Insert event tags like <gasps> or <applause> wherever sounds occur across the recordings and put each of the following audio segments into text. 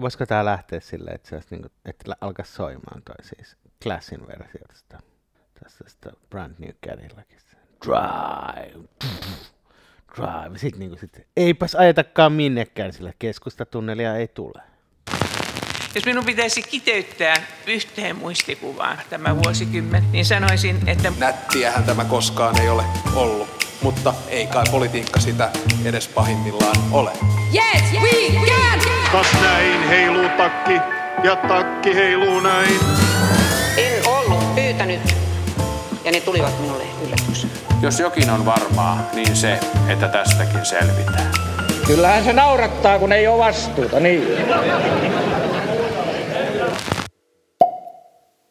Voisiko tää lähteä silleen, että, se olisi niinku, että alkaa soimaan toi siis Classin versio tästä, tästä, tästä Brand New Cadillacista. Drive, drive. Sitten niinku sit, eipäs ajetakaan minnekään, sillä keskustatunnelia ei tule. Jos minun pitäisi kiteyttää yhteen muistikuvaan tämä vuosikymmen, niin sanoisin, että Nättiähän tämä koskaan ei ole ollut, mutta ei kai politiikka sitä edes pahimmillaan ole. Yes, we can! Kas näin heiluu takki ja takki heiluu näin. En ollut pyytänyt ja ne tulivat minulle yllätyksenä. Jos jokin on varmaa, niin se, että tästäkin selvitään. Kyllähän se naurattaa, kun ei ole vastuuta, niin.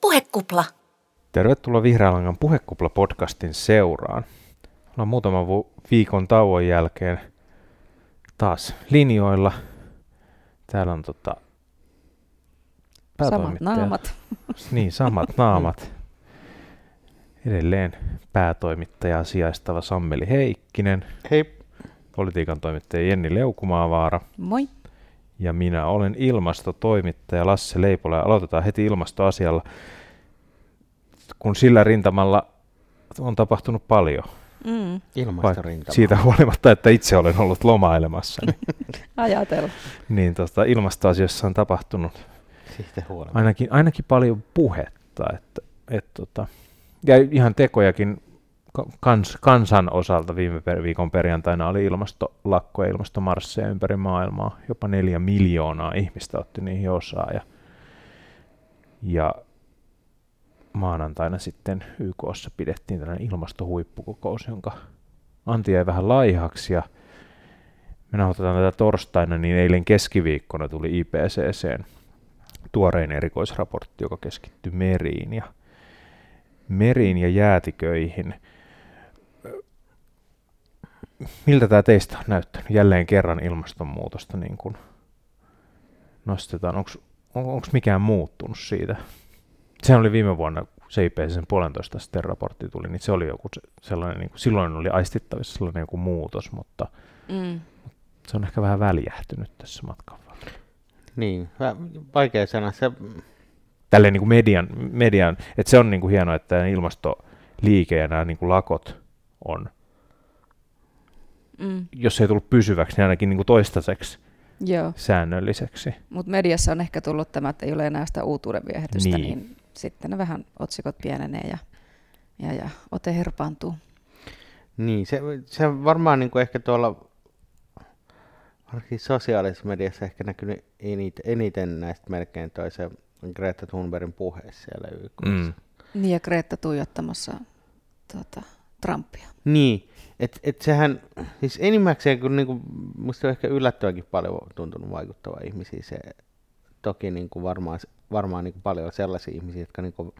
Puhekupla. Tervetuloa Vihreän langan Puhekupla-podcastin seuraan. Ollaan muutaman vu- viikon tauon jälkeen taas linjoilla. Täällä on tota, Samat naamat. Niin, samat <laughs> naamat. Edelleen päätoimittaja sijaistava Sammeli Heikkinen, Hei, politiikan toimittaja Jenni Leukumaavaara Moi. ja minä olen ilmastotoimittaja Lasse Leipola ja aloitetaan heti ilmastoasialla, kun sillä rintamalla on tapahtunut paljon. Mm, ilmastorintama. Siitä huolimatta, että itse olen ollut lomailemassa, niin, <laughs> ajatella. niin tota, ilmastoasioissa on tapahtunut Siitä huolimatta. ainakin, ainakin paljon puhetta. Että, et, tota, ja ihan tekojakin ka- kans, kansan osalta viime per, viikon perjantaina oli ilmastolakko ja ilmastomarsseja ympäri maailmaa. Jopa neljä miljoonaa ihmistä otti niihin osaa. Ja, ja maanantaina sitten YKssa pidettiin tällainen ilmastohuippukokous, jonka Antti jäi vähän laihaksi ja me nauhoitetaan tätä torstaina, niin eilen keskiviikkona tuli IPCCn tuorein erikoisraportti, joka keskittyy meriin ja meriin ja jäätiköihin. Miltä tämä teistä on näyttänyt? Jälleen kerran ilmastonmuutosta niin kuin nostetaan. Onko on, mikään muuttunut siitä? Sehän oli viime vuonna, kun se IPCCn puolentoista asteen raportti tuli, niin se oli joku se- sellainen, niin kuin, silloin oli aistittavissa sellainen joku muutos, mutta Mm. se on ehkä vähän väljähtynyt tässä matkan varrella. Niin, vä- vaikea sanoa. Se, tälleen niin kuin median, median että se on niin kuin hienoa, että ilmastoliike ja nämä niin kuin lakot on, Mm. jos ei tullut pysyväksi, niin ainakin niin kuin toistaiseksi Joo, säännölliseksi. mutta mediassa on ehkä tullut tämä, että ei ole enää sitä uutuuden viehätystä, Niin. niin. Sitten ne vähän otsikot pienenee ja, ja, ja ote herpaantuu. niin, se, se varmaan niin kuin ehkä tuolla varsinkin sosiaalisessa mediassa ehkä näkynyt eniten, eniten näistä melkein toi se Greta Thunbergin puhe siellä YKssa. Mm. Niin ja Greta tuijottamassa tuota, Trumpia. Niin, että et sehän, siis enimmäkseen, kun niinku, musta on ehkä yllättävänkin paljon tuntunut vaikuttava ihmisiä se, toki niinku varmaan, varmaan niinku paljon sellaisia ihmisiä, jotka niinku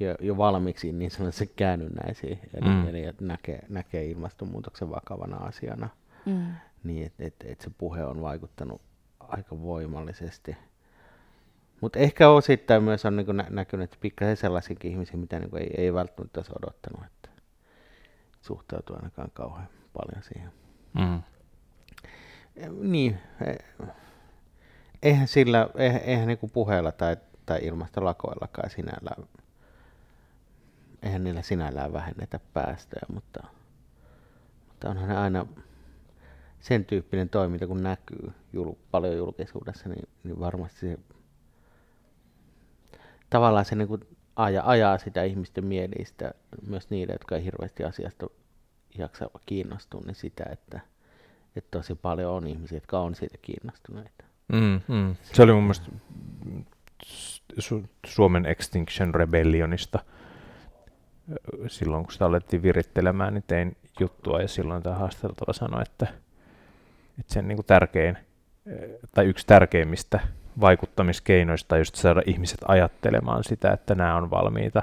jo, jo valmiiksi niin sanotusti käännynnäisiä, eli, Mm. eli että näkee, näkee ilmastonmuutoksen vakavana asiana, Mm. niin että et, et se puhe on vaikuttanut aika voimallisesti. Mutta ehkä osittain myös on niinku nä- näkynyt pikkasen sellaisiakin ihmisiä, mitä niinku ei, ei välttämättä olisi odottanut, että suhtautuu ainakaan kauhean paljon siihen. Mm. Niin, eh, eihän sillä, eihän, eihän niinku puheella tai, tai ilmastolakoillakaan sinällään, eihän niillä sinällään vähennetä päästöjä, mutta, mutta onhan ne aina sen tyyppinen toiminta, kun näkyy jul, paljon julkisuudessa, niin, niin varmasti se tavallaan se niin aja, ajaa sitä ihmisten mielistä, myös niille, jotka ei hirveästi asiasta jaksa kiinnostua, niin sitä, että, että tosi paljon on ihmisiä, jotka on siitä kiinnostuneita. Mm, mm. Se oli mun mielestä Su- Suomen Extinction Rebellionista. Silloin kun sitä alettiin virittelemään, niin tein juttua ja silloin tämä haasteltava sanoi, että, että sen niin kuin tärkein tai yksi tärkeimmistä vaikuttamiskeinoista on just saada ihmiset ajattelemaan sitä, että nämä on valmiita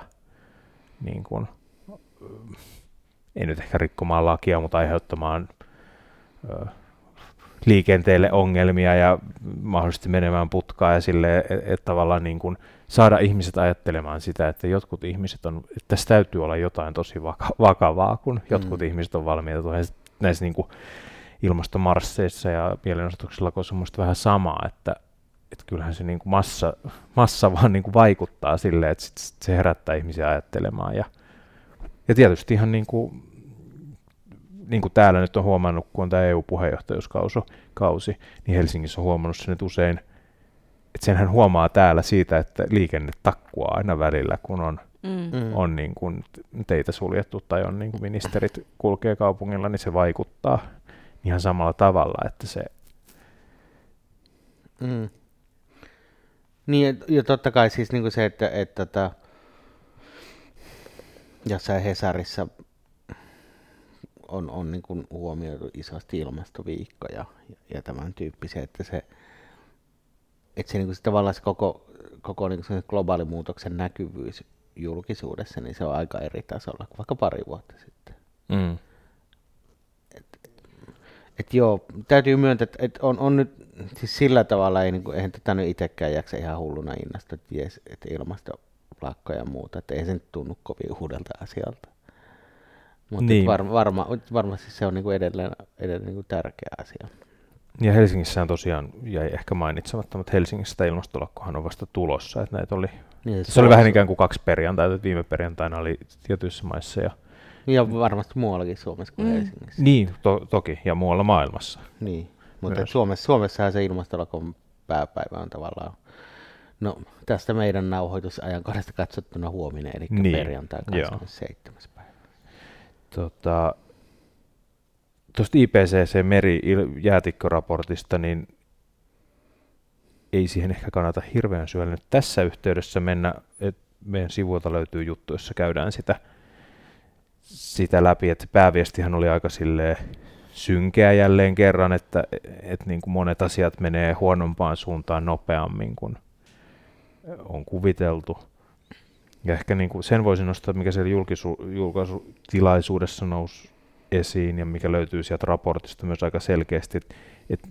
niin kuin, ei nyt ehkä rikkomaan lakia, mutta aiheuttamaan liikenteelle ongelmia ja mahdollisesti menemään putkaan ja sille, että et tavallaan niin kuin saada ihmiset ajattelemaan sitä, että jotkut ihmiset on, että tässä täytyy olla jotain tosi vaka- vakavaa, kun jotkut Mm. ihmiset on valmiita näissä niin kuin ilmastomarsseissa ja mielenosoituksilla, on semmoista vähän samaa, että, et kyllähän se niin kuin massa, massa vaan niin kuin vaikuttaa silleen, että sit se herättää ihmisiä ajattelemaan. Ja, ja tietysti ihan niin kuin, niin kuin täällä nyt on huomannut, kun on tämä EU-puheenjohtajuuskausi, niin Helsingissä on huomannut sen, että usein, että senhän huomaa täällä siitä, että liikenne takkuaa aina välillä, kun on, mm. on niin kuin teitä suljettu tai on niin kuin ministerit kulkee kaupungilla, niin se vaikuttaa ihan samalla tavalla, että se... Mm. Niin, ja totta kai siis niin kuin se, että, että, että jossain Hesarissa on, on niin kuin huomioitu isosti ilmastoviikko ja, ja tämän tyyppisiä, että se, että se, niin kuin se tavallaan se koko, koko niin kuin globaalimuutoksen näkyvyys julkisuudessa, niin se on aika eri tasolla kuin vaikka pari vuotta sitten. Mm. Et, et joo, täytyy myöntää, että et on, on nyt siis sillä tavalla, ei, niin kuin, eihän tätä nyt itsekään jaksa ihan hulluna innasta, että, jes, että ilmastolakko ja muuta, että ei se nyt tunnu kovin uudelta asialta. Mutta niin. var, varma, varmasti se on niin kuin edelleen, edelleen niin kuin tärkeä asia. Ja Helsingissä on tosiaan, jäi ehkä mainitsematta, mutta Helsingissä ilmastolakkohan on vasta tulossa. Että näitä oli, niin, se, se oli vähän ikään kuin kaksi perjantaita, että viime perjantaina oli tietyissä maissa. Ja, ja varmasti muuallakin Suomessa kuin mm. Helsingissä. Niin, to, toki, ja muualla maailmassa. Niin, mutta Suomessa, Suomessahan se ilmastolakon pääpäivä on tavallaan, no tästä meidän nauhoitusajankohdasta katsottuna huominen, eli niin, perjantai 27. Tota, tuosta IPCC-meri-jäätikkoraportista, niin ei siihen ehkä kannata hirveän syvälle nyt tässä yhteydessä mennä. Et meidän sivuilta löytyy juttu, jossa käydään sitä, sitä läpi, että pääviestihän oli aika silleen synkeä jälleen kerran, että, että niin kuin monet asiat menee huonompaan suuntaan nopeammin kuin on kuviteltu. Ja ehkä niin kuin sen voisin nostaa, mikä siellä julkisu, julkaisutilaisuudessa nousi esiin ja mikä löytyy sieltä raportista myös aika selkeästi, että, että,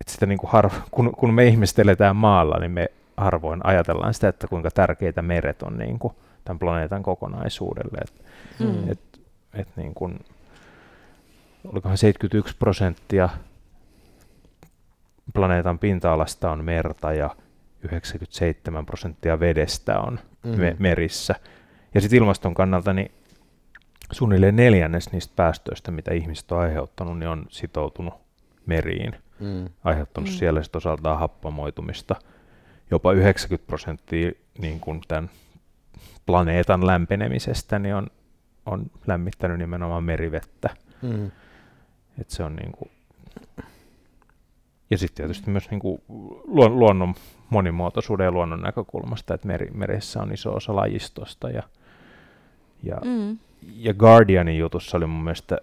että sitä niin kuin harvo, kun, kun me ihmisteletään maalla, niin me harvoin ajatellaan sitä, että kuinka tärkeitä meret on niin kuin tämän planeetan kokonaisuudelle. Että, mm. että, että niin kuin, olikohan 71 prosenttia planeetan pinta-alasta on merta ja 97 prosenttia vedestä on mm. me- merissä. Ja sitten ilmaston kannalta niin suunnilleen neljännes niistä päästöistä, mitä ihmiset on aiheuttanut, niin on sitoutunut meriin. Mm. Aiheuttanut mm. siellä sit osaltaan happamoitumista. Jopa 90 prosenttia niin kun tämän planeetan lämpenemisestä niin on, on lämmittänyt nimenomaan merivettä. Mm. Et se on niin kuin ja sitten tietysti myös niin kuin luonnon monimuotoisuuden ja luonnon näkökulmasta, että meri, meressä on iso osa lajistosta. Ja, ja, mm. ja Guardianin jutussa oli mun mielestä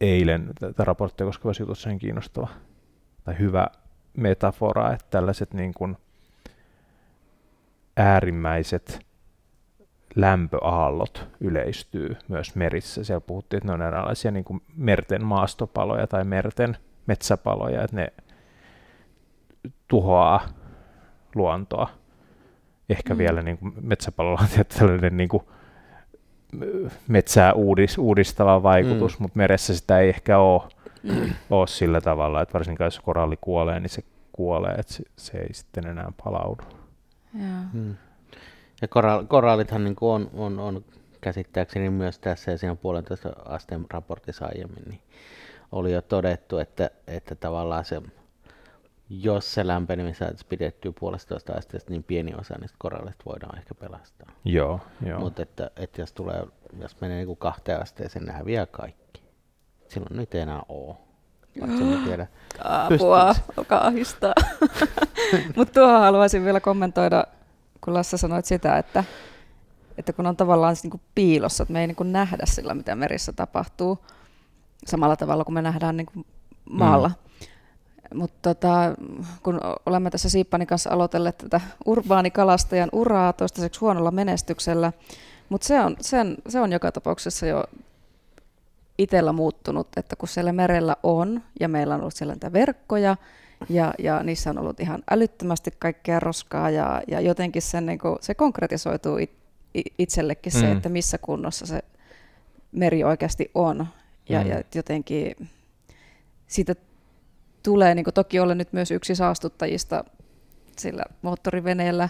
eilen tätä raporttia koskevassa jutussa sen kiinnostava tai hyvä metafora, että tällaiset niin kuin äärimmäiset lämpöaallot yleistyy myös merissä. Siellä puhuttiin, että ne on eräänlaisia niin kuin merten maastopaloja tai merten metsäpaloja, että ne tuhoaa luontoa. Ehkä mm. vielä niin kuin metsäpalolla on tällainen niin kuin metsää uudis, uudistava vaikutus, mm. mutta meressä sitä ei ehkä ole, mm. ole sillä tavalla, että varsinkaan jos koralli kuolee, niin se kuolee, että se, se ei sitten enää palaudu. Ja, mm. ja koral, korallithan niin kuin on, on, on käsittääkseni myös tässä ja siinä puolentoista asteen raportissa aiemmin, niin oli jo todettu, että, että tavallaan se, jos se lämpeneminen saataisiin pidettyä puolestoista asteesta, niin pieni osa niistä korallista voidaan ehkä pelastaa. Joo, joo. Mutta että, että jos, tulee, jos menee niin kuin kahteen asteeseen, ne häviää kaikki. Silloin nyt ei enää ole. <gasps> tiedä. Apua, alkaa ahistaa. <laughs> Mutta tuohon haluaisin vielä kommentoida, kun Lassa sanoit sitä, että, että kun on tavallaan niin kuin piilossa, että me ei niin kuin nähdä sillä, mitä merissä tapahtuu, samalla tavalla kuin me nähdään niin kuin maalla. Mm. Mutta tota, kun olemme tässä Siippanin kanssa aloitelleet tätä urbaanikalastajan uraa toistaiseksi huonolla menestyksellä, mutta se on, sen, se on joka tapauksessa jo itsellä muuttunut, että kun siellä merellä on ja meillä on ollut siellä niitä verkkoja ja, ja niissä on ollut ihan älyttömästi kaikkea roskaa ja, ja jotenkin sen, niin kuin, se konkretisoituu it, itsellekin mm. se, että missä kunnossa se meri oikeasti on ja, mm. ja jotenkin siitä tulee, niin kuin toki olla nyt myös yksi saastuttajista sillä moottoriveneellä,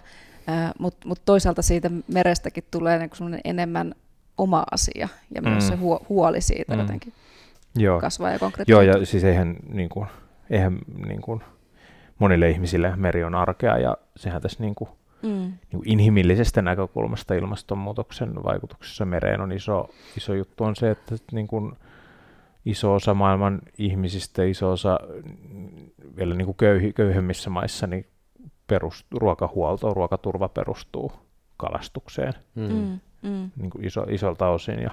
mutta mut toisaalta siitä merestäkin tulee niin enemmän oma asia ja myös mm. se huo, huoli siitä mm. jotenkin Joo. kasvaa ja Joo, ja siis eihän, niin kuin, eihän niin kuin, monille ihmisille meri on arkea ja sehän tässä niin kuin, mm. niin kuin inhimillisestä näkökulmasta ilmastonmuutoksen vaikutuksessa mereen on iso, iso juttu on se, että niin kuin, iso osa maailman ihmisistä, iso osa vielä niin kuin köyhi, köyhemmissä maissa, niin perust, ruokahuolto, ruokaturva perustuu kalastukseen mm. Mm. mm. Niin kuin iso, isolta osin. Ja,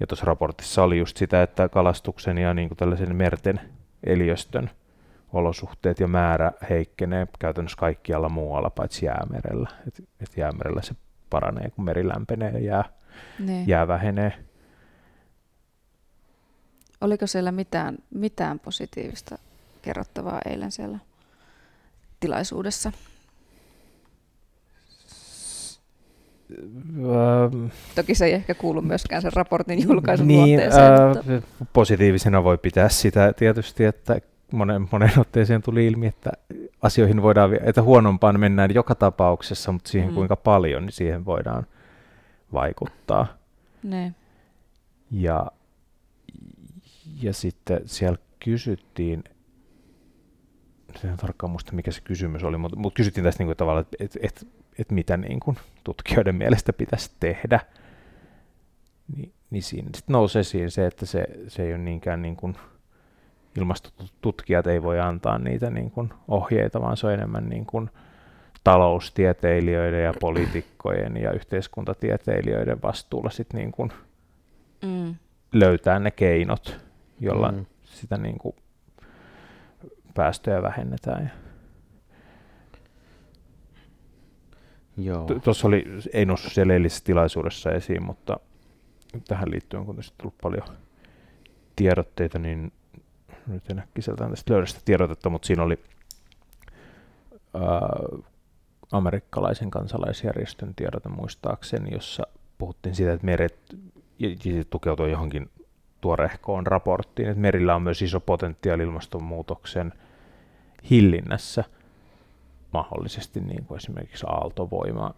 ja tuossa raportissa oli just sitä, että kalastuksen ja niin kuin tällaisen merten eliöstön olosuhteet ja määrä heikkenee käytännössä kaikkialla muualla paitsi jäämerellä. Et, et jäämerellä se paranee, kun meri lämpenee ja jää, ne. jää vähenee. Oliko siellä mitään, mitään positiivista kerrottavaa eilen siellä tilaisuudessa? Ähm, Toki se ei ehkä kuulu myöskään sen raportin julkaisun niin, luonteeseen. Äh, mutta... Positiivisena voi pitää sitä tietysti, että monen, monen <laughs> otteeseen tuli ilmi, että asioihin voidaan, että huonompaan mennään joka tapauksessa, mutta siihen mm. kuinka paljon, niin siihen voidaan vaikuttaa. Ne. Ja, ja sitten siellä kysyttiin, en tarkkaan muista mikä se kysymys oli, mutta, mutta kysyttiin tästä niin kuin tavallaan, että, että, että, että mitä niin kuin tutkijoiden mielestä pitäisi tehdä. Niin, niin siinä sitten nousee esiin se, että se, se ei ole niinkään niin kuin, ilmastotutkijat ei voi antaa niitä niin kuin ohjeita, vaan se on enemmän niin kuin taloustieteilijöiden ja poliitikkojen ja yhteiskuntatieteilijöiden vastuulla sit niin kuin mm. löytää ne keinot, jolla mm. sitä niin kuin päästöjä vähennetään. Tuossa oli, ei noussut siellä eilisessä tilaisuudessa esiin, mutta tähän liittyen, kun tässä tullut paljon tiedotteita, niin nyt en äkkiseltään tästä löydä sitä tiedotetta, mutta siinä oli ää, amerikkalaisen kansalaisjärjestön tiedote muistaakseni, jossa puhuttiin siitä, että meret ja, ja tukeutui johonkin tuorehkoon raporttiin, että merillä on myös iso potentiaali ilmastonmuutoksen hillinnässä mahdollisesti niin kuin esimerkiksi aaltovoima,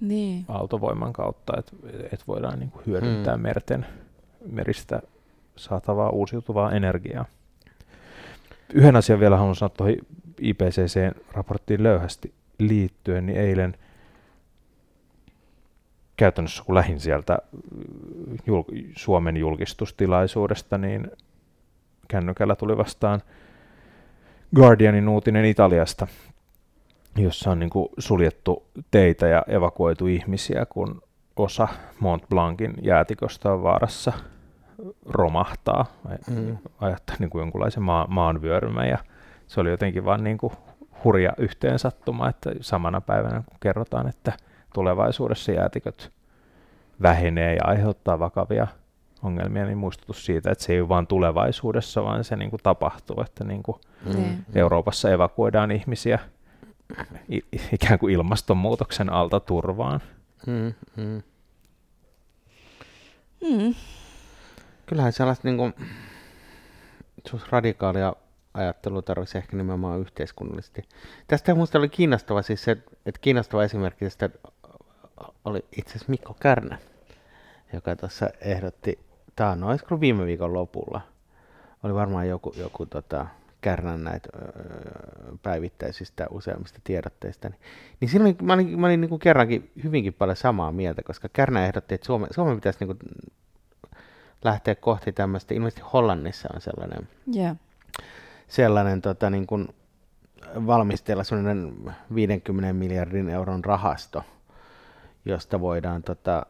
niin. aaltovoiman kautta, että, että voidaan niin kuin hyödyntää hmm. merten, meristä saatavaa uusiutuvaa energiaa. Yhden asian vielä haluan sanoa tuohon IPCC-raporttiin löyhästi liittyen, niin eilen käytännössä kun lähin sieltä jul- Suomen julkistustilaisuudesta, niin kännykällä tuli vastaan Guardianin uutinen Italiasta, jossa on niin kuin suljettu teitä ja evakuoitu ihmisiä, kun osa Mont Blancin jäätiköstä on vaarassa romahtaa, mm. ajattaa niin kuin jonkunlaisen maa, maanvyörymän ja se oli jotenkin vaan niin kuin hurja yhteensattuma, että samana päivänä kun kerrotaan, että tulevaisuudessa jäätiköt vähenee ja aiheuttaa vakavia ongelmia, niin muistutus siitä, että se ei ole vain tulevaisuudessa, vaan se niin kuin tapahtuu, että niin kuin mm. Euroopassa evakuoidaan ihmisiä ikään kuin ilmastonmuutoksen alta turvaan. Mm, mm. Mm. Kyllähän sellaista niin kuin, radikaalia ajattelua tarvitsisi ehkä nimenomaan yhteiskunnallisesti. Tästä minusta oli kiinnostava siis se, että kiinnostava esimerkki tästä oli itse asiassa Mikko Kärnä, joka tuossa ehdotti, tämä on olisiko viime viikon lopulla, oli varmaan joku, joku tota, Kärnän näitä päivittäisistä useammista tiedotteista, niin, niin silloin mä olin, mä olin niin kuin kerrankin hyvinkin paljon samaa mieltä, koska Kärnä ehdotti, että Suomen, Suomen pitäisi niin kuin lähteä kohti tämmöistä, ilmeisesti Hollannissa on sellainen, yeah. sellainen tota, niin kuin valmistella sellainen 50 miljardin euron rahasto, josta voidaan tota,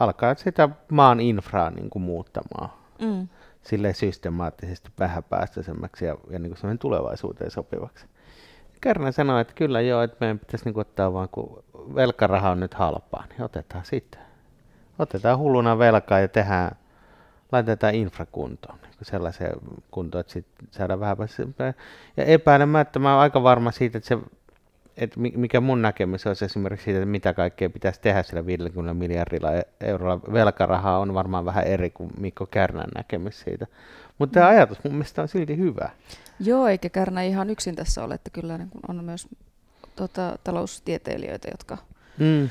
alkaa sitä maan infraa niin kuin muuttamaan mm. sille systemaattisesti vähäpäästöisemmäksi ja, ja niin kuin tulevaisuuteen sopivaksi. Kärnä sanoi, että kyllä joo, että meidän pitäisi niin ottaa vaan, kun velkaraha on nyt halpaa, niin otetaan sitten. Otetaan hulluna velkaa ja tehdään laitetaan infrakuntoon, niin sellaiseen kuntoon, että sit saadaan vähän Ja epäilemättä mä olen aika varma siitä, että se et mikä mun näkemys olisi esimerkiksi siitä, että mitä kaikkea pitäisi tehdä sillä 50 miljardilla eurolla velkarahaa on varmaan vähän eri kuin Mikko Kärnän näkemys siitä. Mutta tämä mm. ajatus mun mielestä on silti hyvä. Joo, eikä Kärnä ihan yksin tässä ole, että kyllä niin on myös tota, taloustieteilijöitä, jotka mm.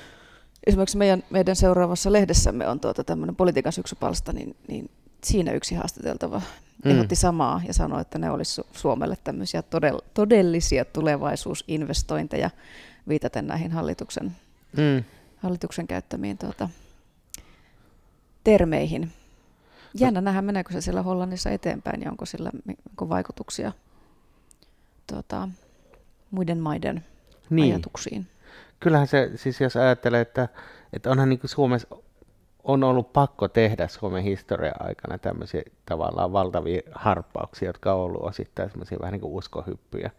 esimerkiksi meidän, meidän seuraavassa lehdessämme on tuota, tämmöinen politiikan syksypalsta, niin, niin siinä yksi haastateltava mm. ehdotti samaa ja sanoi, että ne olisi Suomelle tämmöisiä todellisia tulevaisuusinvestointeja viitaten näihin hallituksen, mm. hallituksen käyttämiin tuota, termeihin. Jännä nähdä, meneekö se siellä Hollannissa eteenpäin ja onko sillä onko vaikutuksia tuota, muiden maiden niin. ajatuksiin. Kyllähän se, siis jos ajattelee, että, että onhan niin Suomessa on ollut pakko tehdä Suomen historian aikana tämmöisiä tavallaan valtavia harppauksia, jotka on ollut osittain semmoisia vähän niin kuin uskohyppyjä.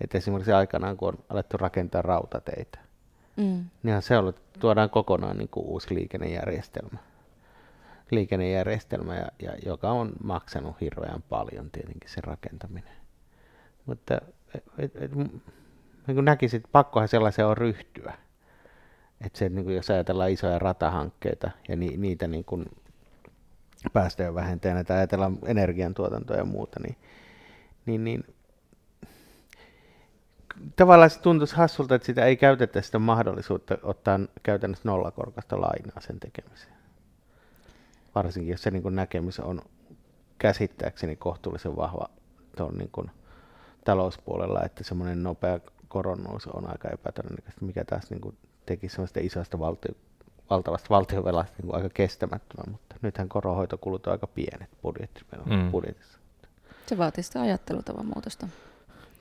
Että esimerkiksi aikanaan, kun on alettu rakentaa rautateitä, mm. niin se on ollut, tuodaan kokonaan niin kuin uusi liikennejärjestelmä. Liikennejärjestelmä, ja, ja, joka on maksanut hirveän paljon tietenkin se rakentaminen. Mutta et, et, et, niin näkisit, pakkohan sellaiseen on ryhtyä. Että se, niin kuin jos ajatellaan isoja ratahankkeita ja ni, niitä niin kuin päästöjä vähentäjänä tai ajatellaan energiantuotantoa ja muuta, niin, niin, niin tavallaan se tuntuisi hassulta, että sitä ei käytetä sitä mahdollisuutta ottaa käytännössä nollakorkasta lainaa sen tekemiseen. Varsinkin jos se niin kuin näkemys on käsittääkseni kohtuullisen vahva tuon niin kuin talouspuolella, että semmoinen nopea koronnousu on aika epätodennäköistä, mikä taas niin kuin teki semmoista isosta valtio, valtavasta valtiovelasta niin aika kestämättömän, mutta nythän koronhoitokulut on aika pienet mm. budjetissa. Se vaatii sitä ajattelutavan muutosta.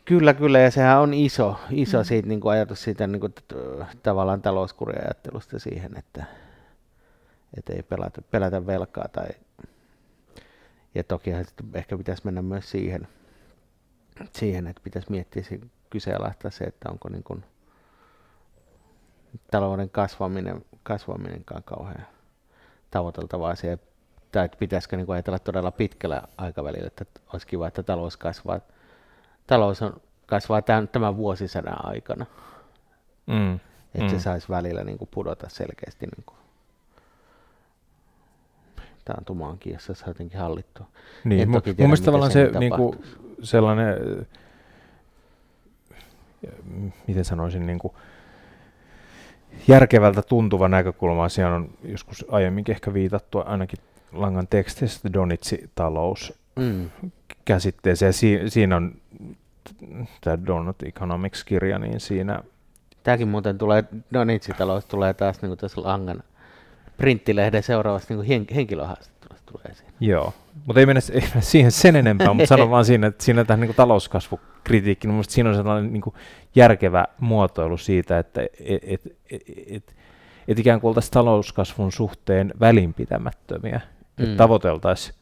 Kyllä, kyllä, ja sehän on iso, iso mm. siitä, niin kuin ajatus siitä niin kuin, tavallaan talouskuriajattelusta siihen, että, että ei pelätä, pelätä velkaa. Tai, ja toki ehkä pitäisi mennä myös siihen, siihen että pitäisi miettiä kyseenalaistaa se, että onko niin kuin, talouden kasvaminen, kasvaminenkaan kauhean tavoiteltava asia. Tai että pitäisikö niin ajatella todella pitkällä aikavälillä, että olisi kiva, että talous kasvaa. Talous on, kasvaa tämän, tämän vuosisadan aikana. Mm. Että mm. se saisi välillä niin kuin pudota selkeästi niin kuin taantumaankin, jos se olisi jotenkin hallittu. Niin, mun mielestä tavallaan se niin kuin sellainen, miten sanoisin, niin kuin, järkevältä tuntuva näkökulma asiaan on joskus aiemminkin ehkä viitattu ainakin Langan tekstistä Donitsi-talous mm. käsitteeseen. Si- siinä on tämä Donut Economics-kirja, niin siinä... Tämäkin muuten tulee, Donitsi-talous tulee taas niin kuin tässä Langan printtilehden seuraavassa niin hen- henkilöhaastattelussa tulee esiin. Joo, mutta ei mennä, <laughs> ei mennä siihen sen enempää, mutta sanon vaan siinä, että siinä tähän niin talouskasvukritiikki, niin siinä on sellainen niin kuin järkevä muotoilu siitä, että et, et, et, et, et ikään kuin oltaisiin talouskasvun suhteen välinpitämättömiä, mm. että tavoiteltaisiin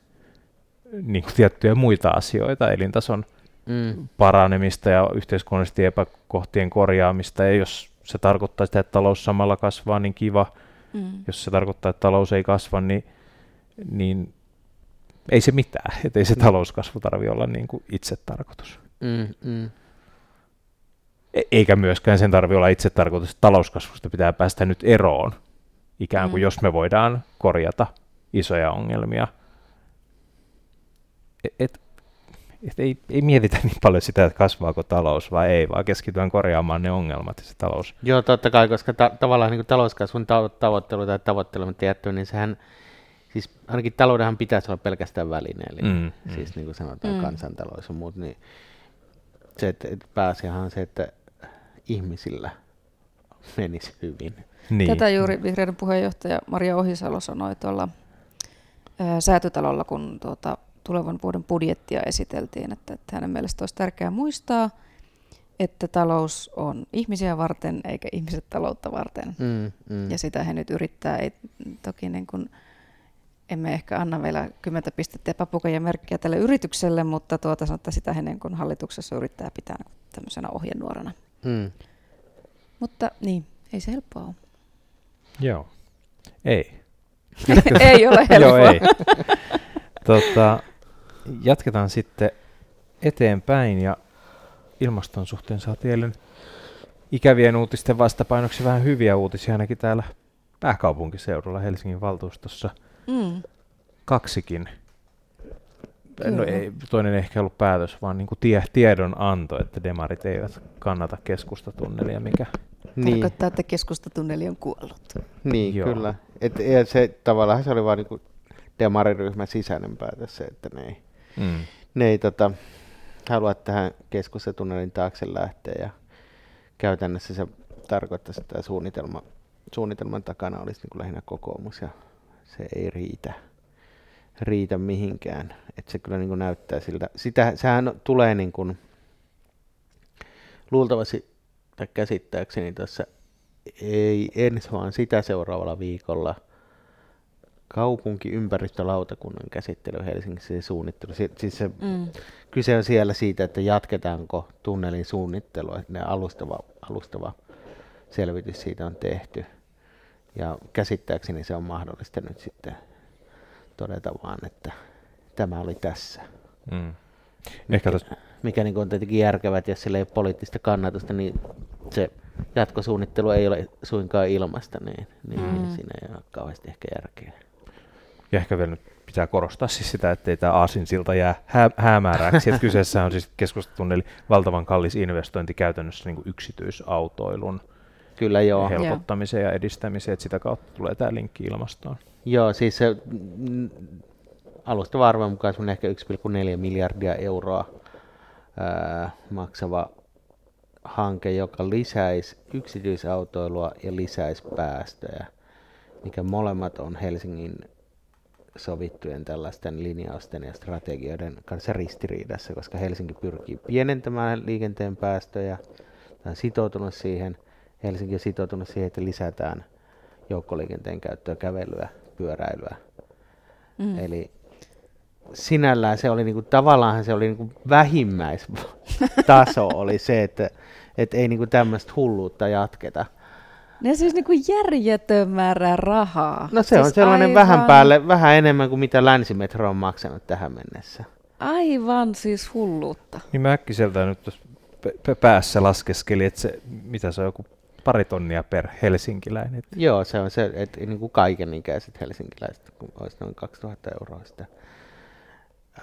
niin kuin tiettyjä muita asioita, elintason mm. paranemista ja yhteiskunnallisesti epäkohtien korjaamista, ja jos se tarkoittaa sitä, että talous samalla kasvaa, niin kiva. Mm. Jos se tarkoittaa, että talous ei kasva, niin, niin ei se mitään. Että ei se mm. talouskasvu tarvitse olla niin kuin itse tarkoitus. Mm, mm. E- eikä myöskään sen tarvitse olla itse tarkoitus, että talouskasvusta pitää päästä nyt eroon, ikään kuin mm. jos me voidaan korjata isoja ongelmia. Et, et, et ei, ei mietitä niin paljon sitä, että kasvaako talous vai ei, vaan keskitytään korjaamaan ne ongelmat ja se talous. Joo, totta kai, koska ta- tavallaan niin talouskasvun tavo- tavoittelu tai tavoittelematta jätty, niin sehän siis ainakin taloudenhan pitäisi olla pelkästään välineellinen, mm, mm. siis niin kuin sanotaan mm. kansantalous ja muut, niin se, että, että pääasiahan on se, että ihmisillä menisi hyvin. Niin. Tätä juuri vihreiden puheenjohtaja Maria Ohisalo sanoi tuolla ää, säätötalolla, kun tuota, tulevan vuoden budjettia esiteltiin, että, että hänen mielestä olisi tärkeää muistaa, että talous on ihmisiä varten eikä ihmiset taloutta varten. Mm, mm. Ja sitä he nyt yrittää, ei toki niin kuin, emme ehkä anna vielä kymmentä pistettä epäpukoja merkkiä tälle yritykselle, mutta tuota sanottaa sitä ennen kuin hallituksessa yrittää pitää tämmöisenä ohjenuorana. Mm. Mutta niin, ei se helppoa ole. Joo, ei. <laughs> ei ole <laughs> helppoa. Joo, ei. tota, jatketaan sitten eteenpäin ja ilmaston suhteen saatiin eilen ikävien uutisten vastapainoksi vähän hyviä uutisia ainakin täällä pääkaupunkiseudulla Helsingin valtuustossa. Mm. Kaksikin. No Kyllä. ei, toinen ei ehkä ollut päätös, vaan niin kuin tie, tiedonanto, että demarit eivät kannata keskustatunnelia, mikä Niin, Tarkoittaa, että keskustatunneli on kuollut. niin Joo. kyllä. Et, ja se, tavallaan se oli vain niin demariryhmän sisäinen päätös se, että ne ei, mm. ne ei tota, halua tähän keskustatunnelin taakse lähteä ja käytännössä se tarkoittaisi, että suunnitelma, suunnitelman takana olisi niin kuin lähinnä kokoomus ja se ei riitä, riitä mihinkään. Et se kyllä niin kuin näyttää siltä. Sitä, sehän tulee niin kuin, luultavasti tai käsittääkseni tässä ei ensi vaan sitä seuraavalla viikolla kaupunkiympäristölautakunnan käsittely Helsingissä se suunnittelu. Si- Siis se, Mm. kyse on siellä siitä, että jatketaanko tunnelin suunnittelua, että ne alustava, alustava selvitys siitä on tehty. Ja käsittääkseni se on mahdollista nyt sitten todeta vaan, että tämä oli tässä. Mm. Ehkä tos, Mikä niin on tietenkin järkevää, että jos sillä ei ole poliittista kannatusta, niin se jatkosuunnittelu ei ole suinkaan ilmasta, niin, niin mm. siinä ei ole kauheasti ehkä järkeä. ja ehkä vielä nyt pitää korostaa siis sitä, ettei tämä aasinsilta jää hää, häämääräksi, että <laughs> kyseessä on siis keskustatunneli valtavan kallis investointi käytännössä niin kuin yksityisautoilun Kyllä joo. helpottamiseen ja edistämiseen, että sitä kautta tulee tämä linkki ilmastoon. Joo, siis se mm, alustava arvon mukaan on ehkä 1,4 miljardia euroa ää, maksava hanke, joka lisäisi yksityisautoilua ja lisäisi päästöjä, mikä molemmat on Helsingin sovittujen tällaisten linjausten ja strategioiden kanssa ristiriidassa, koska Helsinki pyrkii pienentämään liikenteen päästöjä, tai on sitoutunut siihen, Helsinki on sitoutunut siihen, että lisätään joukkoliikenteen käyttöä, kävelyä, pyöräilyä. Mm. Eli sinällään se oli niinku, tavallaan se oli niinku vähimmäistaso <laughs> oli se, että et ei niinku tämmöistä hulluutta jatketa. Ne siis niinku järjetön määrä rahaa. No se on siis sellainen aivan, vähän päälle, vähän enemmän kuin mitä Länsimetro on maksanut tähän mennessä. Aivan siis hulluutta. Niin mä äkkiseltä nyt tuossa p- p- päässä laskeskelin, että se, mitä se on joku pari tonnia per helsinkiläinen. Joo, se on se, että niin kuin kaiken ikäiset helsinkiläiset, kun olisi noin 2000 euroa sitä.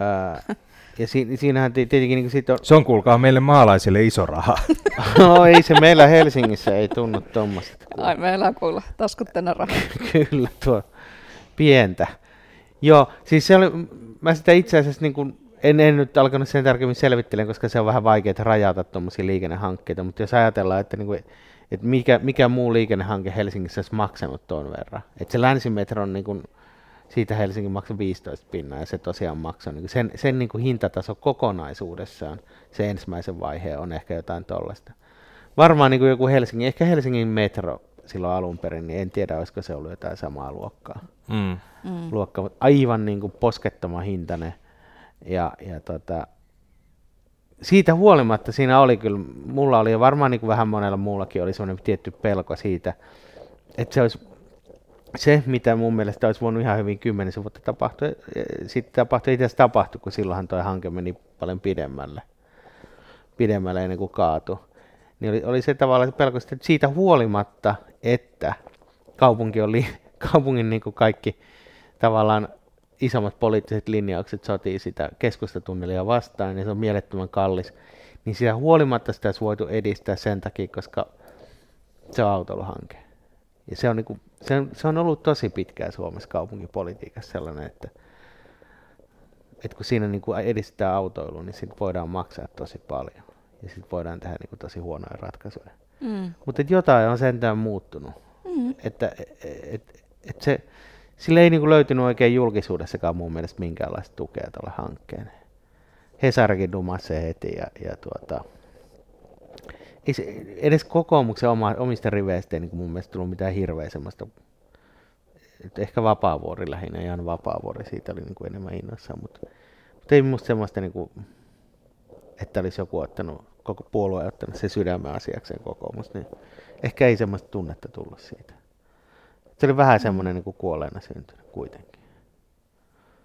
Ää, <laughs> ja si- siinähän ti- tietenkin niin siitä on, Se on kuulkaa meille maalaisille iso raha. <laughs> no ei se meillä Helsingissä ei tunnu tuommoista. Ai meillä on kuulla taskut tänne rahaa. <laughs> Kyllä, tuo pientä. Joo, siis se oli, mä sitä itse asiassa niin kuin, en, en nyt alkanut sen tarkemmin selvittelen, koska se on vähän vaikeaa rajata tuommoisia liikennehankkeita, mutta jos ajatellaan, että, niin kuin, että mikä, mikä muu liikennehanke Helsingissä olisi maksanut tuon verran. Että se länsimetron, niin kuin, siitä Helsingin maksoi 15 pinnaa ja se tosiaan maksoi. Niin kuin sen sen niin kuin hintataso kokonaisuudessaan, se ensimmäisen vaiheen on ehkä jotain tollaista. Varmaan niin kuin joku Helsingin, ehkä Helsingin metro silloin alun perin, niin en tiedä, olisiko se ollut jotain samaa luokkaa. Mm. Mm. Luokka, mutta aivan niin kuin poskettoman hintainen. Ja, ja tota, siitä huolimatta siinä oli kyllä, mulla oli varmaan niin kuin vähän monella muullakin oli semmoinen tietty pelko siitä, että se olisi se, mitä mun mielestä olisi voinut ihan hyvin kymmenisen vuotta tapahtua, sitten tapahtui, itse asiassa tapahtui, kun silloinhan tuo hanke meni paljon pidemmälle, pidemmälle ennen kuin kaatui. Niin oli, oli se tavallaan se pelko, että siitä huolimatta, että kaupunki oli, <laughs> kaupungin niin kuin kaikki tavallaan isommat poliittiset linjaukset sotii sitä keskustatunnelia vastaan, niin se on mielettömän kallis. Niin sitä huolimatta sitä olisi voitu edistää sen takia, koska se on autoiluhanke. Ja se on, niin kuin, se, on, se on ollut tosi pitkään Suomessa kaupunkipolitiikassa sellainen, että, että kun siinä niin kuin edistetään autoilua, niin sitten voidaan maksaa tosi paljon. Ja sitten voidaan tehdä niin kuin tosi huonoja ratkaisuja. Mm. Mutta jotain on sentään muuttunut. Mm. Että et, et se, sille ei niin kuin löytynyt oikein julkisuudessakaan mun mielestä minkäänlaista tukea tälle hankkeelle. Hesarikin dumasi se heti ja, ja tuota, ei se, edes kokoomuksen oma, omista riveistä ei niin mun mielestä tullut mitään hirveä semmoista, että ehkä Vapaavuori lähinnä, Jan Vapaavuori, siitä oli niin kuin enemmän innoissaan, mutta, mutta ei musta semmoista, niin kuin, että olisi joku ottanut, koko puolue ottanut se sydämen asiakseen kokoomus, niin ehkä ei semmoista tunnetta tullut siitä. Se oli vähän semmoinen niin kuin kuolleena syntynyt kuitenkin.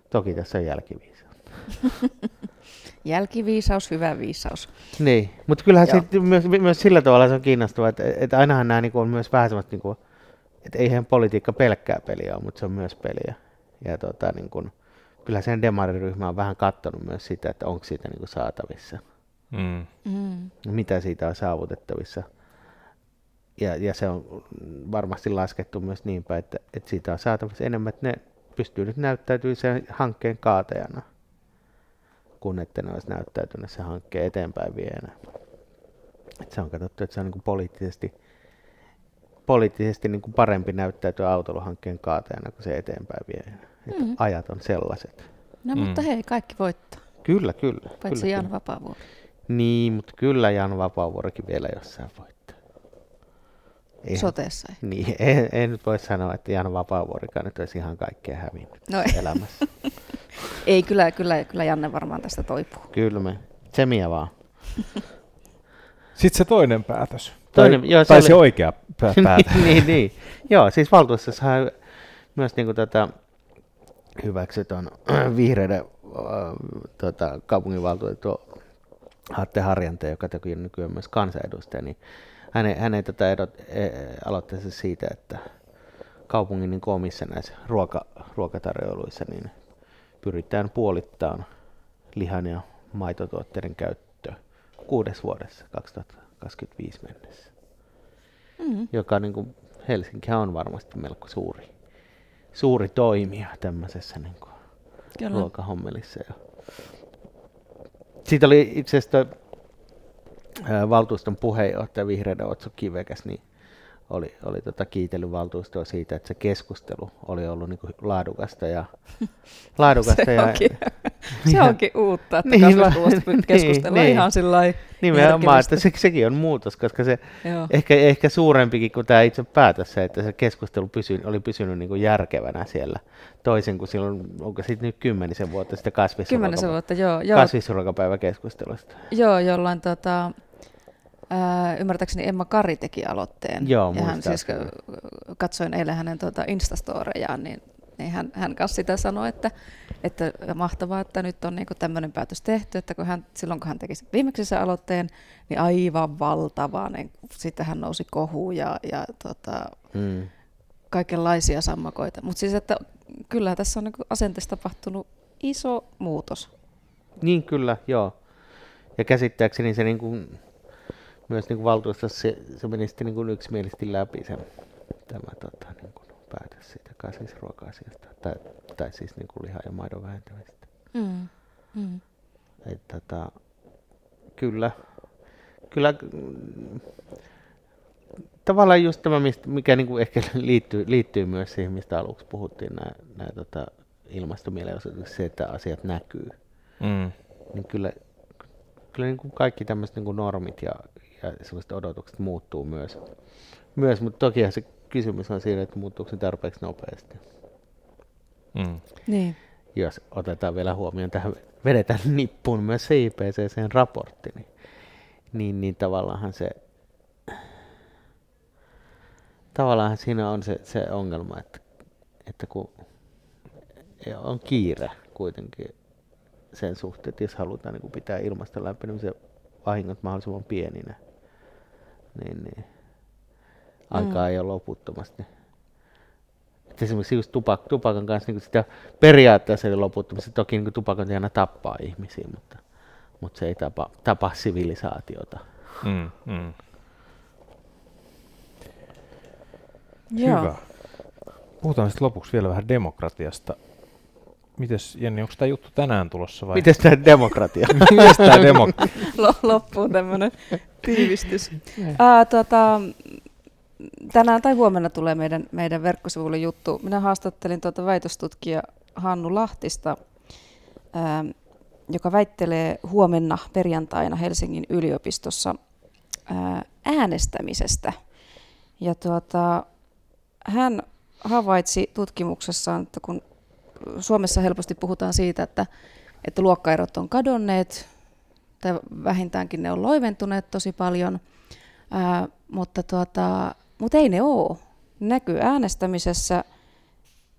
Toki tässä on jälkiviisautta. <laughs> Jälkiviisaus, hyvä viisaus. Niin, mutta kyllähän Joo. se myös, myös sillä tavalla se on kiinnostavaa, että, että ainahan nämä niin on myös vähän semmoista, niin kuin, että eihän politiikka pelkkää peliä ole, mutta se on myös peliä. Ja tota, niin kuin, kyllä sen demariryhmä on vähän katsonut myös sitä, että onko siitä niin kuin saatavissa, Mm. Mm. mitä siitä on saavutettavissa. Ja, ja se on varmasti laskettu myös niin päin, että, että siitä on saatavissa enemmän, että ne pystyy nyt näyttäytymään sen hankkeen kaatajana, kun että ne olisi näyttäytynyt sen hankkeen eteenpäin vienä. Et se on katsottu, että se on niin kuin poliittisesti, poliittisesti niin kuin parempi näyttäytyä autoluhankkeen kaatajana kuin se eteenpäin viejänä. Että Mhm. ajat on sellaiset. No mutta hei, kaikki voittaa, Kyllä, kyllä. paitsi kyllä, Jan. Vapaavuori. Niin, mutta kyllä Jan Vapaavuorikin vielä jossain voittaa. Soteessa. ei. Niin, en, en nyt voi sanoa, että Jan Vapaavuorikaan nyt olisi ihan kaikkea hävinnyt No ei. elämässä. <laughs> Ei, kyllä, kyllä, kyllä Janne varmaan tästä toipuu. Kyllä me, tsemiä vaan. <laughs> Sitten se toinen päätös. Toinen- tai, joo, se tai oli- se oikea pä- <laughs> päätös. niin, niin, niin. Joo, siis valtuustossahan myös niin kuin tätä hyväksytön <clears throat> vihreiden äh, tota, kaupunginvaltuutettu Atte Harjante, joka teki nykyään myös kansanedustaja, niin hänen, hänen tätä edot, e, aloitteessa siitä, että kaupungin niin omissa näissä ruoka, ruokatarjoiluissa niin pyritään puolittamaan lihan ja maitotuotteiden käyttö kuudes vuodessa 2025 mennessä Mm. joka niin kuin Helsinkihän on varmasti melko suuri, suuri toimija tämmöisessä niin kuin Kyllä. ruokahommelissa. Ja siitä oli itse asiassa valtuuston puheenjohtaja Vihreiden Otso Kivekäs, niin oli, oli tota kiitellyt valtuustoa siitä, että se keskustelu oli ollut niin laadukasta ja <laughs> laadukasta Se ja, onkin, <laughs> se onkin uutta, että Niin, <laughs> niin, keskustellaan niin. ihan sillä Nimenomaan, että se, sekin on muutos, koska se Joo. ehkä, ehkä suurempikin kuin tämä itse päätös, se, että se keskustelu pysy, oli pysynyt niin kuin järkevänä siellä, toisin kuin silloin, onko siitä nyt kymmenisen vuotta sitten kasvisruokapäivä, vuotta, joo. Joo, kasvisruokapäiväkeskustelusta. joo jollain tota, ää, ymmärtääkseni Emma Kari teki aloitteen. Joo, ja hän siis, ö, katsoin eilen hänen tuota Instastorejaan, niin, niin hän, hän kanssa sitä sanoi, että, että mahtavaa, että nyt on niin tämmöinen päätös tehty, että kun hän, silloin kun hän teki viimeksi sen aloitteen, niin aivan valtava, niin sitten hän nousi kohu ja, ja tota, Mm. kaikenlaisia sammakoita. Mutta siis, että kyllä tässä on niin asenteessa tapahtunut iso muutos. Niin kyllä, joo. Ja käsittääkseni se niin kuin, myös niin kuin valtuustossa se, se meni sitten niin kuin yksimielisesti läpi sen, tämä tota, niin kuin päätös siitä kasvisruoka-asiasta, tai, tai siis niin kuin liha- ja maidon vähentämistä. Mm. Mm. Et, tota, kyllä, kyllä tavallaan just tämä, mistä, mikä niin kuin ehkä liittyy, liittyy myös siihen, mistä aluksi puhuttiin, nämä, nämä tota, ilmastomielenosoitukset, se, että asiat näkyy. Mm. Niin kyllä, kyllä niin kuin kaikki tämmöiset niin kuin normit ja, ja sellaiset odotukset muuttuu myös. myös mutta toki se kysymys on siinä, että muuttuuko se tarpeeksi nopeasti. Mm. Niin. Jos otetaan vielä huomioon tähän, vedetään nippuun myös se IPCCn raportti, niin, niin, niin tavallaanhan se, tavallaanhan siinä on se, se ongelma, että, että kun on kiire kuitenkin sen suhteen, että jos halutaan niin pitää ilmaston lämpenemisen vahingot mahdollisimman pieninä, niin, niin aikaa Mm. ei ole loputtomasti. Et esimerkiksi just tupak, tupakan kanssa niin sitä periaatteessa ei loputtomasti. Toki niin tupakointi aina tappaa ihmisiä, mutta, mutta se ei tapa, tapa sivilisaatiota. Mm. Mm. Joo. Hyvä. Puhutaan sitten lopuksi vielä vähän demokratiasta. Mites Jenni, onko tämä juttu tänään tulossa vai? Miten tämä demokratia? <laughs> Mites tämä demokratia? Lo- Loppuu tämmöinen tiivistys. Ää, tota, tänään tai huomenna tulee meidän, meidän verkkosivuille juttu. Minä haastattelin tuota väitöstutkija Hannu Lahtista, ää, joka väittelee huomenna perjantaina Helsingin yliopistossa ää, äänestämisestä. Ja tuota, hän havaitsi tutkimuksessaan, että kun Suomessa helposti puhutaan siitä, että, että luokkaerot on kadonneet, tai vähintäänkin ne on loiventuneet tosi paljon, ää, mutta, tuota, mutta ei ne ole. Ne näkyy äänestämisessä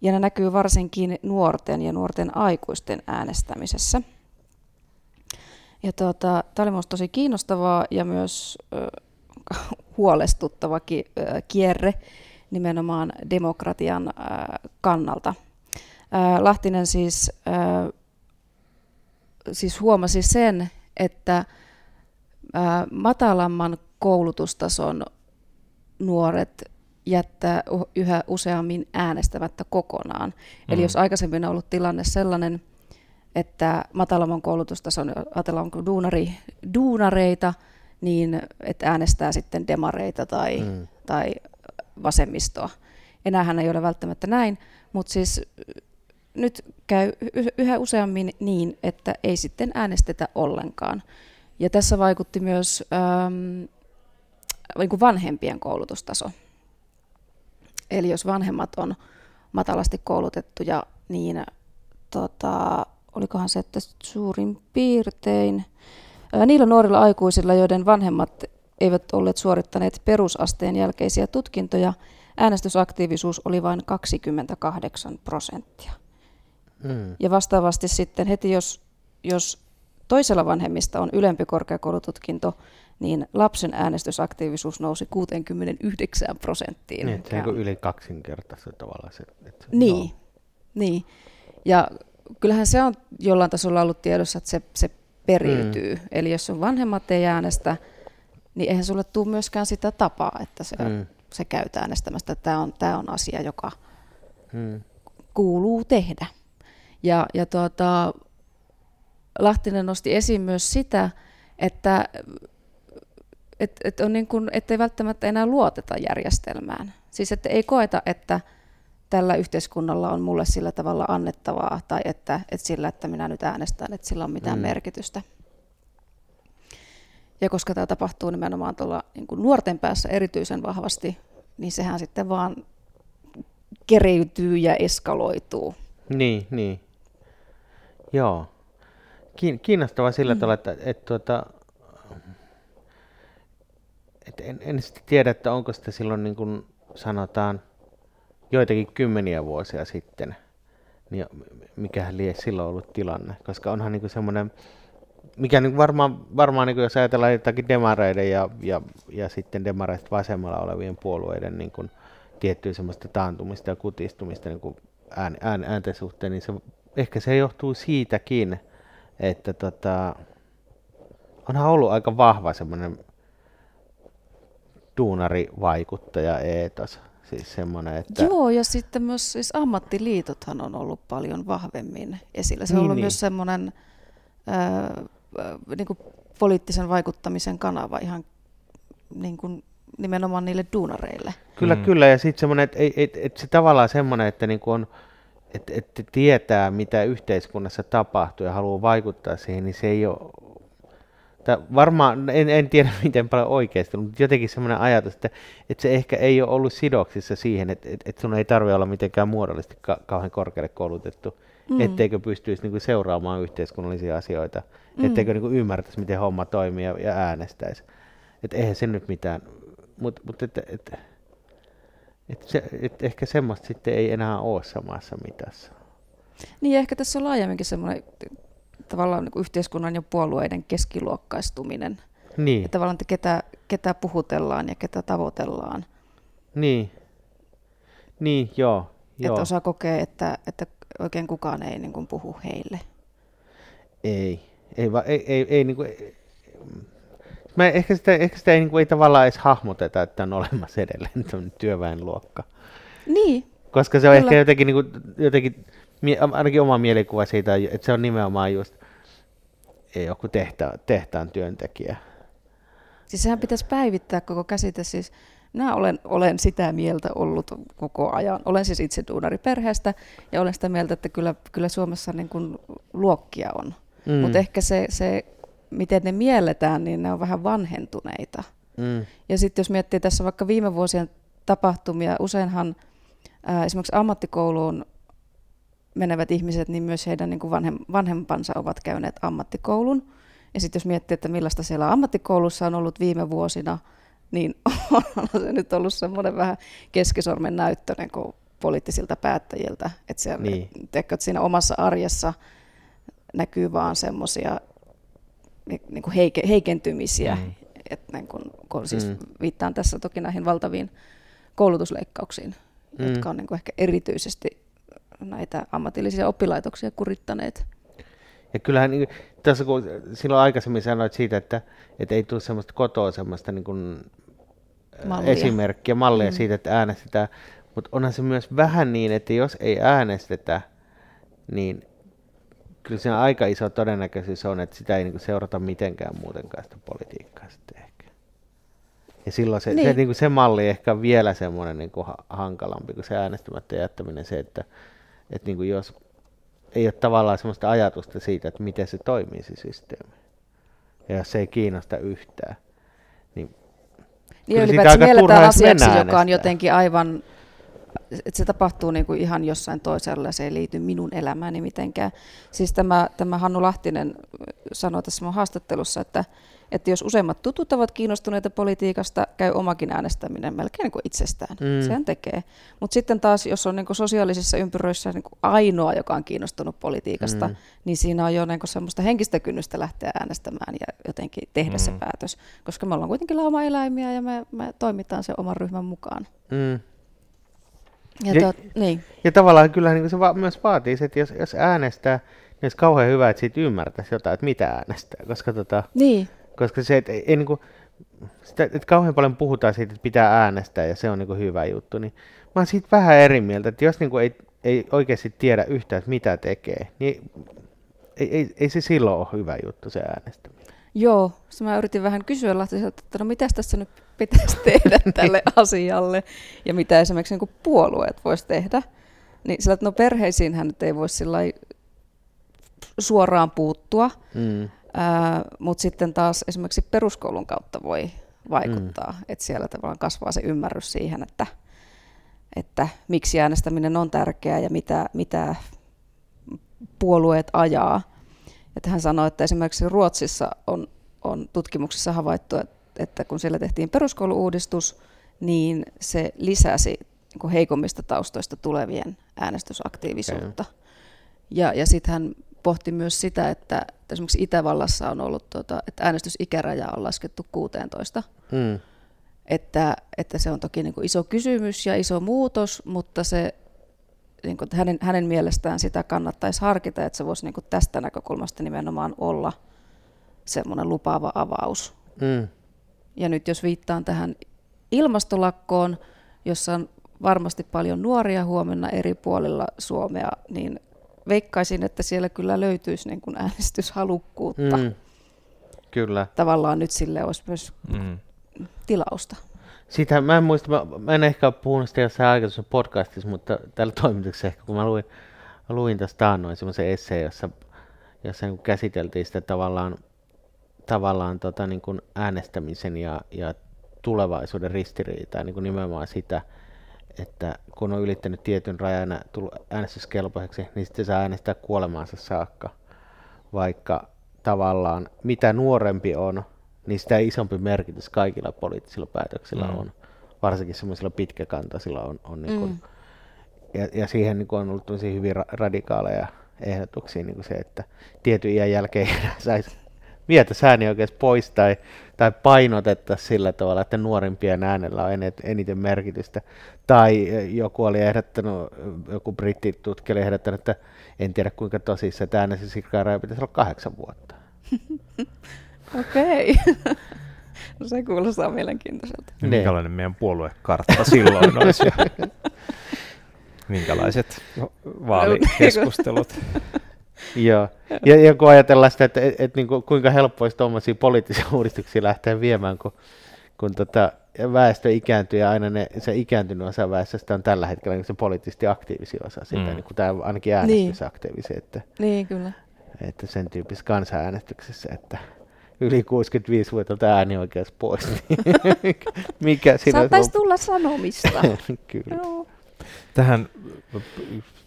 Ja ne näkyy varsinkin nuorten ja nuorten aikuisten äänestämisessä. Ja tuota, tämä oli minusta tosi kiinnostavaa ja myös äh, <laughs> huolestuttava ki- kierre nimenomaan demokratian kannalta. Äh, Lahtinen siis, äh, siis huomasi sen, että äh, matalamman koulutustason nuoret jättää yhä useammin äänestämättä kokonaan. Mm. Eli jos aikaisemmin on ollut tilanne sellainen, että matalamman koulutustason, ajatellaan onko duunari, duunareita, niin että äänestää sitten demareita tai, mm. tai vasemmistoa. Enäähän ei ole välttämättä näin, mutta siis nyt käy yhä useammin niin, että ei sitten äänestetä ollenkaan. Ja tässä vaikutti myös ähm, niin kuin vanhempien koulutustaso. Eli jos vanhemmat on matalasti koulutettuja, niin tota, olikohan se, että suurin piirtein ää, niillä nuorilla aikuisilla, joiden vanhemmat eivät olleet suorittaneet perusasteen jälkeisiä tutkintoja, äänestysaktiivisuus oli vain 28 prosenttia. Mm. Ja vastaavasti sitten heti, jos, jos toisella vanhemmista on ylempi korkeakoulututkinto, niin lapsen äänestysaktiivisuus nousi 69 prosenttiin. Niin, se on yli kaksinkertaista tavallaan. Se, että, niin, no. niin. Ja kyllähän se on jollain tasolla ollut tiedossa, että se, se periytyy. Mm. Eli jos on vanhemmat ei äänestä, niin eihän sulle tule myöskään sitä tapaa, että se, mm. se käyt äänestämästä. Tämä on, tämä on asia, joka mm. kuuluu tehdä. Ja, ja tuota, Lahtinen nosti esiin myös sitä, että et, et on niin kuin, ettei välttämättä enää luoteta järjestelmään. Siis että ei koeta, että tällä yhteiskunnalla on mulle sillä tavalla annettavaa, tai että, että sillä, että minä nyt äänestän, että sillä on mitään mm. merkitystä. Ja koska tämä tapahtuu nimenomaan tuolla niin kuin nuorten päässä erityisen vahvasti, niin sehän sitten vaan kereytyy ja eskaloituu. Niin, niin. Joo. Kiinnostavaa sillä mm. tavalla, että, että, että tuota, et en, en sitten tiedä, että onko sitä silloin niin kuin sanotaan joitakin kymmeniä vuosia sitten, niin mikähän lie silloin ollut tilanne, koska onhan niin semmoinen, mikä niin varmaan, varmaan niin jos ajatellaan jotakin demareiden ja, ja, ja sitten demareista vasemmalla olevien puolueiden niin kuin tiettyä semmoista taantumista ja kutistumista niin kuin ään, ään, äänten suhteen, niin se, ehkä se johtuu siitäkin, että tota, onhan ollut aika vahva semmoinen duunarivaikuttaja eetos. Siis semmoinen, että... Joo, ja sitten myös siis ammattiliitothan on ollut paljon vahvemmin esillä. Se on niin, ollut niin. myös semmoinen äh, niin kuin poliittisen vaikuttamisen kanava ihan niin kuin nimenomaan niille duunareille. Kyllä, mm. kyllä. Ja sitten semmoinen, että, että, että, että se tavallaan semmoinen, että niin kuin on, että, että tietää, mitä yhteiskunnassa tapahtuu ja haluaa vaikuttaa siihen, niin se ei ole tai varmaan, en, en tiedä <laughs> miten paljon oikeasti, mutta jotenkin semmoinen ajatus, että, että se ehkä ei ole ollut sidoksissa siihen, että, että, että sun ei tarvitse olla mitenkään muodollisesti ka- kauhean korkealle koulutettu, mm. etteikö pystyisi niin kuin seuraamaan yhteiskunnallisia asioita, mm. etteikö niin kuin ymmärtäisi, miten homma toimii ja, ja äänestäisi. Että eihän se nyt mitään, mutta mut, et, et, et se, et ehkä semmoista sitten ei enää ole samassa mitassa. Niin ehkä tässä on laajemminkin semmoinen tavallaan niin yhteiskunnan ja puolueiden keskiluokkaistuminen. Niin. Ja tavallaan, että ketä, ketä puhutellaan ja ketä tavoitellaan. Niin. Niin, joo. joo. Että osa kokee, että, että oikein kukaan ei niin kuin puhu heille. Ei. Ei, va, ei, ei, ei, niin kuin, ei. Mä ehkä, sitä, ehkä sitä ei, niin kuin, ei tavallaan edes hahmoteta, että on olemassa edelleen työväenluokka. Niin. Koska se on Kyllä. ehkä jotenkin, niin kuin, jotenkin ainakin oma mielikuva siitä, että se on nimenomaan just ei joku tehtaan, tehtaan työntekijä. Siis sehän pitäisi päivittää koko käsite. Siis minä olen, olen sitä mieltä ollut koko ajan. Olen siis itse duunariperheestä ja olen sitä mieltä, että kyllä, kyllä Suomessa niin kuin luokkia on. Mm. Mutta ehkä se, se, miten ne mielletään, niin ne on vähän vanhentuneita. Mm. Ja sitten jos miettii tässä vaikka viime vuosien tapahtumia, useinhan ää, esimerkiksi ammattikouluun menevät ihmiset, niin myös heidän niin kuin vanhem, vanhempansa ovat käyneet ammattikoulun. Ja sitten jos miettii, että millaista siellä ammattikoulussa on ollut viime vuosina, niin <laughs> on se nyt ollut semmoinen vähän keskisormen näyttöinen, kun poliittisilta päättäjiltä. Että, siellä, Niin. teekö, että siinä omassa arjessa näkyy vaan semmoisia niin kuin heike, heikentymisiä. Mm. Että niin kun, kun siis Mm. viittaan tässä toki näihin valtaviin koulutusleikkauksiin, mm. jotka on niin kuin ehkä erityisesti näitä ammatillisia oppilaitoksia kurittaneet. Ja kyllähän niin, tässä kun silloin aikaisemmin sanoit siitä, että, että ei tule semmoista kotoa semmoista niin kuin, Mallia. esimerkkiä, mallia Mm. siitä, että äänestetään, mutta onhan se myös vähän niin, että jos ei äänestetä, niin kyllä siinä aika iso todennäköisyys on, että sitä ei niin seurata mitenkään muutenkaan sitä politiikkaa sitten ehkä. Ja silloin se, niin. se, Niin. kuin se malli ehkä on vielä semmoinen niin kuin hankalampi kuin se äänestämättä jättäminen, se, että, että niin kuin jos ei ole tavallaan semmoista ajatusta siitä, että miten se toimii se systeemi. Ja jos se ei kiinnosta yhtään, niin Niin ylipäätään mielletään asiaksi, joka on jotenkin aivan, että se tapahtuu niin kuin ihan jossain toisella se ei liity minun elämääni mitenkään. Siis tämä, tämä Hannu Lahtinen sanoi tässä mun haastattelussa, että, että jos useimmat tutut ovat kiinnostuneita politiikasta, käy omakin äänestäminen melkein niin kuin itsestään. Mm. Sehän tekee. Mutta sitten taas, jos on niin kuin sosiaalisissa ympyröissä niin kuin ainoa, joka on kiinnostunut politiikasta, Mm. niin siinä on jo niin kuin semmoista henkistä kynnystä lähteä äänestämään ja jotenkin tehdä mm. se päätös. Koska me ollaan kuitenkin lauma-eläimiä ja me, me toimitaan sen oman ryhmän mukaan. mm. Ja, Ja- tot, niin. Ja tavallaan kyllä niin se va- myös vaatii se, että jos, jos äänestää, niin olisi kauhean hyvä, että siitä ymmärtäisi jotain, että mitä äänestää. Koska, tota, Niin. koska se, että ei, ei niin kuin, sitä, että kauhean paljon puhutaan siitä, että pitää äänestää ja se on niin kuin hyvä juttu, niin mä oon siitä vähän eri mieltä, että jos niin kuin ei, ei oikeasti tiedä yhtään, että mitä tekee, niin ei, ei, ei se silloin ole hyvä juttu se äänestäminen. Joo, se mä yritin vähän kysyä Lahtiselta, että no mitä tässä nyt pitäisi tehdä <laughs> tälle asialle ja mitä esimerkiksi niin puolueet voisi tehdä. Niin sillä, että no perheisiinhän nyt ei voi sillä suoraan puuttua, Mm. ää, mutta sitten taas esimerkiksi peruskoulun kautta voi vaikuttaa, mm. että siellä tavallaan kasvaa se ymmärrys siihen, että, että miksi äänestäminen on tärkeää ja mitä, mitä puolueet ajaa. Että hän sanoi, että esimerkiksi Ruotsissa on, on tutkimuksissa havaittu, että, että kun siellä tehtiin peruskouluuudistus, niin se lisäsi niin heikommista taustoista tulevien äänestysaktiivisuutta. Ja, ja sitten hän pohti myös sitä, että, että esimerkiksi Itävallassa on ollut, tota, että äänestysikäraja on laskettu 16. Mm. Että, että se on toki niin kuin iso kysymys ja iso muutos, mutta se, niin kuin, hänen, hänen mielestään sitä kannattaisi harkita, että se voisi niin kuin tästä näkökulmasta nimenomaan olla semmoinen lupaava avaus. Mm. Ja nyt jos viittaan tähän ilmastolakkoon, jossa on varmasti paljon nuoria huomenna eri puolilla Suomea, niin veikkaisin, että siellä kyllä löytyisi niin kuin äänestyshalukkuutta. Mm. Kyllä. Tavallaan nyt sille olisi myös Mm. tilausta. Sitä mä en muista, mä, mä en ehkä ole puhunut sitä jossain aikaisessa podcastissa, mutta täällä toimituksessa ehkä, kun mä luin, luin tästä taannoin semmoisen esseen, jossa, jossa niin käsiteltiin sitä tavallaan, tavallaan tota, niin kuin äänestämisen ja, ja tulevaisuuden ristiriitaa, niin kuin nimenomaan sitä, että kun on ylittänyt tietyn rajan ja tullut äänestyskelpoiseksi, niin sitten saa äänestää kuolemaansa saakka, vaikka tavallaan mitä nuorempi on, niin sitä isompi merkitys kaikilla poliittisilla päätöksillä Mm. on. Varsinkin semmoisilla pitkäkantaisilla on, on niin kuin, Mm. ja, ja siihen niin kuin on ollut tosi hyvin ra- radikaaleja ehdotuksia, niin kuin se, että tietyn iän jälkeen <laughs> saisi vietä säänioikeus pois tai, tai painotetta sillä tavalla, että nuorimpien äänellä on eniten merkitystä. Tai eh, joku oli ehdottanut, joku brittitutkija oli ehdottanut, että en tiedä kuinka tosissaan, että äänestysikäraja pitäisi olla kahdeksan vuotta. <laughs> Okei. <laughs> no se kuulostaa mielenkiintoiselta. Ne. Minkälainen meidän puoluekartta silloin olisi <laughs> minkälaiset vaalikeskustelut. Joo. Ja, ja kun ajatellaan sitä, että et, et, niin kuin, kuinka helppo olisi tuommoisia poliittisia <laughs> uudistuksia lähteä viemään, kun, kun tota, väestö ikääntyy ja aina ne, se ikääntynyt osa väestöstä on tällä hetkellä niin se poliittisesti aktiivisia osa sitä, Mm. mm. niin kuin tämä ainakin äänestysaktiivisia, että, Niin, kyllä. että sen tyyppisessä kansanäänestyksessä, että yli 65-vuotiaalta äänioikeus pois, niin <laughs> mikä siinä Saattaisi tulla sanomista. <laughs> Kyllä. Joo. Tähän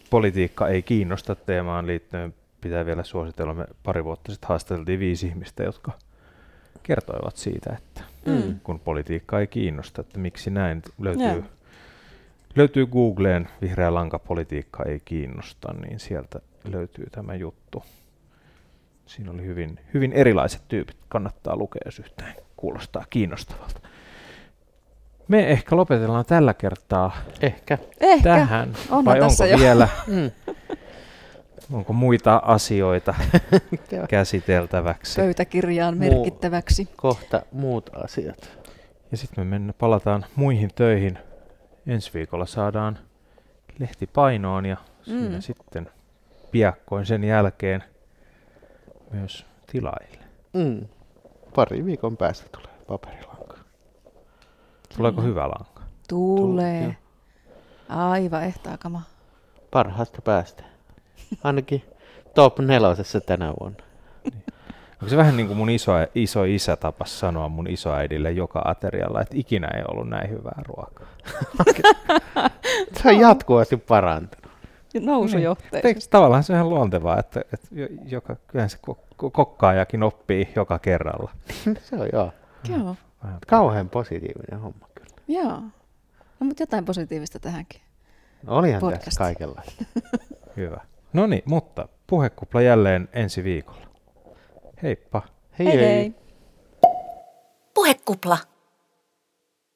politiikka ei kiinnosta teemaan liittyen pitää vielä suositella. Me pari vuotta sitten haastateltiin viisi ihmistä, jotka kertoivat siitä, että Mm. kun politiikka ei kiinnosta, että miksi näin löytyy, Joo. löytyy Googleen vihreä lanka politiikka ei kiinnosta, niin sieltä löytyy tämä juttu. Siinä oli hyvin, hyvin erilaiset tyypit. Kannattaa lukea, jos yhtään kuulostaa kiinnostavalta. Me ehkä lopetellaan tällä kertaa Ehkä. Ehkä. tähän. Onhan Vai tässä onko jo. vielä, <laughs> Mm. Onko muita asioita <laughs> käsiteltäväksi? Pöytäkirjaan Muu- merkittäväksi. Kohta muut asiat. Ja sitten me mennä, palataan muihin töihin. Ensi viikolla saadaan lehti painoon ja siinä Mm. sitten piakkoin sen jälkeen myös tilaille. Mm. Pari viikon päästä tulee paperilanka. Tuleeko hyvä lanka? Tulee. Joo. Aivan ehtaakama. Parhaasta päästä. Ainakin top nelosessa tänä vuonna. Onko se vähän niin kuin mun iso, iso isä tapas sanoa mun isoäidille joka aterialla, että ikinä ei ollut näin hyvää ruokaa. <laughs> Se on jatkuvasti parantunut. Nousujohteisesti. Eikö tavallaan se on ihan luontevaa, että, että jo- joka, kyllähän se ko- ko- kokkaajakin oppii joka kerralla. <laughs> se on joo. Joo. Vähän Kauhean positiivinen homma kyllä. Joo. No, mutta jotain positiivista tähänkin. No, olihan Podcast. tässä kaikenlaista. hyvä. No niin, mutta puhekupla jälleen ensi viikolla. Heippa. Hei hei. hei. hei. Puhekupla.